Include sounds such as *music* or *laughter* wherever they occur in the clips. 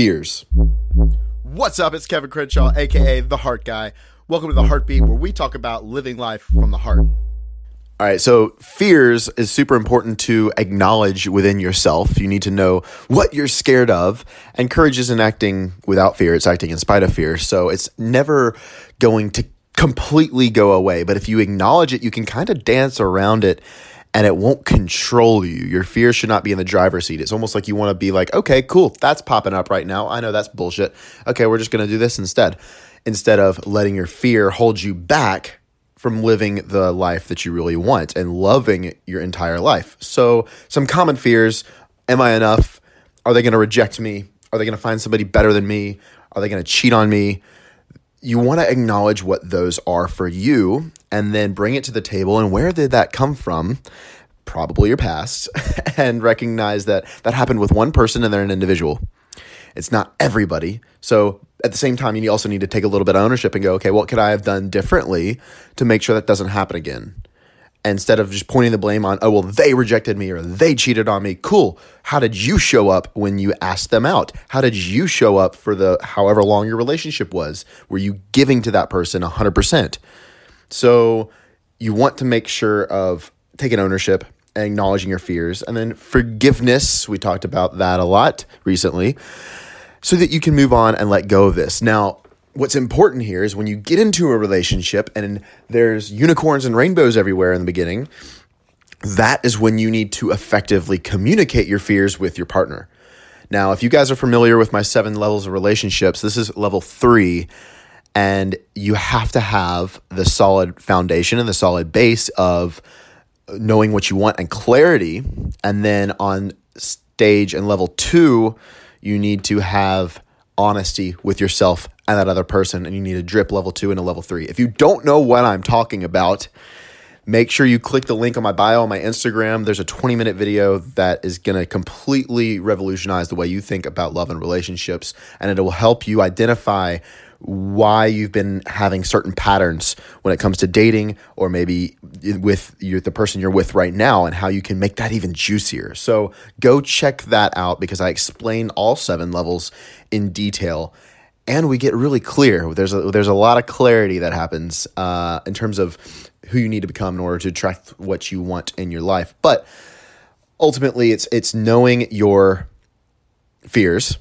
fears. What's up? It's Kevin Crenshaw, aka The Heart Guy. Welcome to The Heartbeat, where we talk about living life from the heart. All right, so fears is super important to acknowledge within yourself. You need to know what you're scared of, and courage isn't acting without fear, it's acting in spite of fear. So it's never going to completely go away, but if you acknowledge it, you can kind of dance around it and it won't control you. Your fear should not be in the driver's seat. It's almost like you want to be like, okay, cool, that's popping up right now. I know that's bullshit. Okay, we're just going to do this instead. Instead of letting your fear hold you back from living the life that you really want and loving your entire life. So, some common fears Am I enough? Are they going to reject me? Are they going to find somebody better than me? Are they going to cheat on me? You want to acknowledge what those are for you and then bring it to the table. And where did that come from? Probably your past, *laughs* and recognize that that happened with one person and they're an individual. It's not everybody. So at the same time, you also need to take a little bit of ownership and go, okay, what could I have done differently to make sure that doesn't happen again? Instead of just pointing the blame on, oh, well, they rejected me or they cheated on me. Cool. How did you show up when you asked them out? How did you show up for the however long your relationship was? Were you giving to that person 100%? So you want to make sure of taking ownership and acknowledging your fears. And then forgiveness, we talked about that a lot recently so that you can move on and let go of this. Now, what's important here is when you get into a relationship and there's unicorns and rainbows everywhere in the beginning, that is when you need to effectively communicate your fears with your partner. Now, if you guys are familiar with my seven levels of relationships, this is level three, and you have to have the solid foundation and the solid base of knowing what you want and clarity. And then on stage and level two, you need to have honesty with yourself and that other person, and you need a drip level two and a level three. If you don't know what I'm talking about, make sure you click the link on my bio on my Instagram. There's a 20 minute video that is going to completely revolutionize the way you think about love and relationships, and it will help you identify why you've been having certain patterns when it comes to dating or maybe with you, the person you're with right now and how you can make that even juicier. So go check that out because I explain all seven levels in detail and we get really clear. There's a, there's a lot of clarity that happens uh, in terms of who you need to become in order to attract what you want in your life. But ultimately, it's it's knowing your fears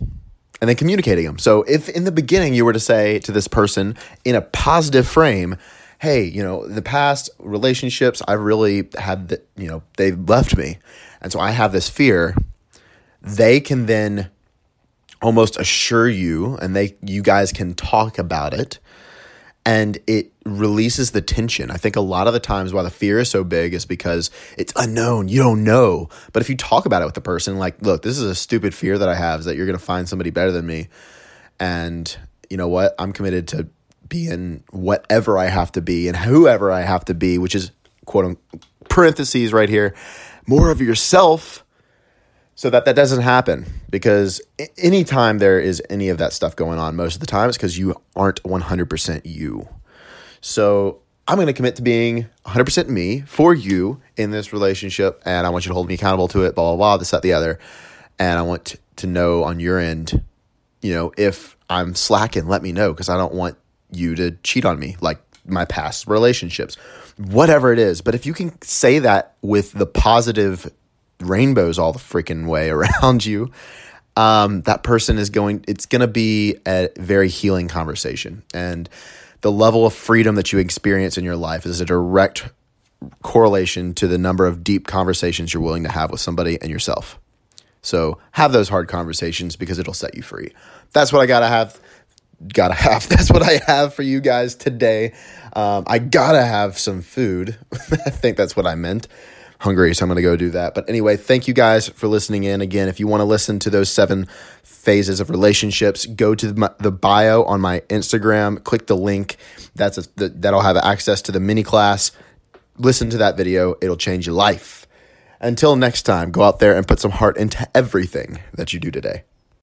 and then communicating them. So if in the beginning you were to say to this person in a positive frame, hey, you know, the past relationships I've really had that, you know, they've left me. And so I have this fear, they can then almost assure you and they you guys can talk about it and it releases the tension. I think a lot of the times why the fear is so big is because it's unknown. You don't know. But if you talk about it with the person, like, look, this is a stupid fear that I have is that you're going to find somebody better than me. And you know what? I'm committed to being whatever I have to be and whoever I have to be, which is quote unquote parentheses right here, more of yourself so that that doesn't happen because anytime there is any of that stuff going on most of the time it's because you aren't 100% you. So i'm going to commit to being 100% me for you in this relationship and i want you to hold me accountable to it blah blah blah this that the other. And i want to know on your end you know if i'm slacking let me know because i don't want you to cheat on me like my past relationships whatever it is. But if you can say that with the positive rainbows all the freaking way *laughs* around you, um, that person is going, it's going to be a very healing conversation. And the level of freedom that you experience in your life is a direct correlation to the number of deep conversations you're willing to have with somebody and yourself. So have those hard conversations because it'll set you free. That's what I gotta have. Gotta have. *laughs* That's what I have for you guys today. Um, I gotta have some food. *laughs* I think that's what I meant hungry, so I'm going to go do that. But anyway, thank you guys for listening in. Again, if you want to listen to those seven phases of relationships, go to the, the bio on my Instagram, click the link. That's a, the, that'll have access to the mini class. Listen to that video, it'll change your life. Until next time, go out there and put some heart into everything that you do today.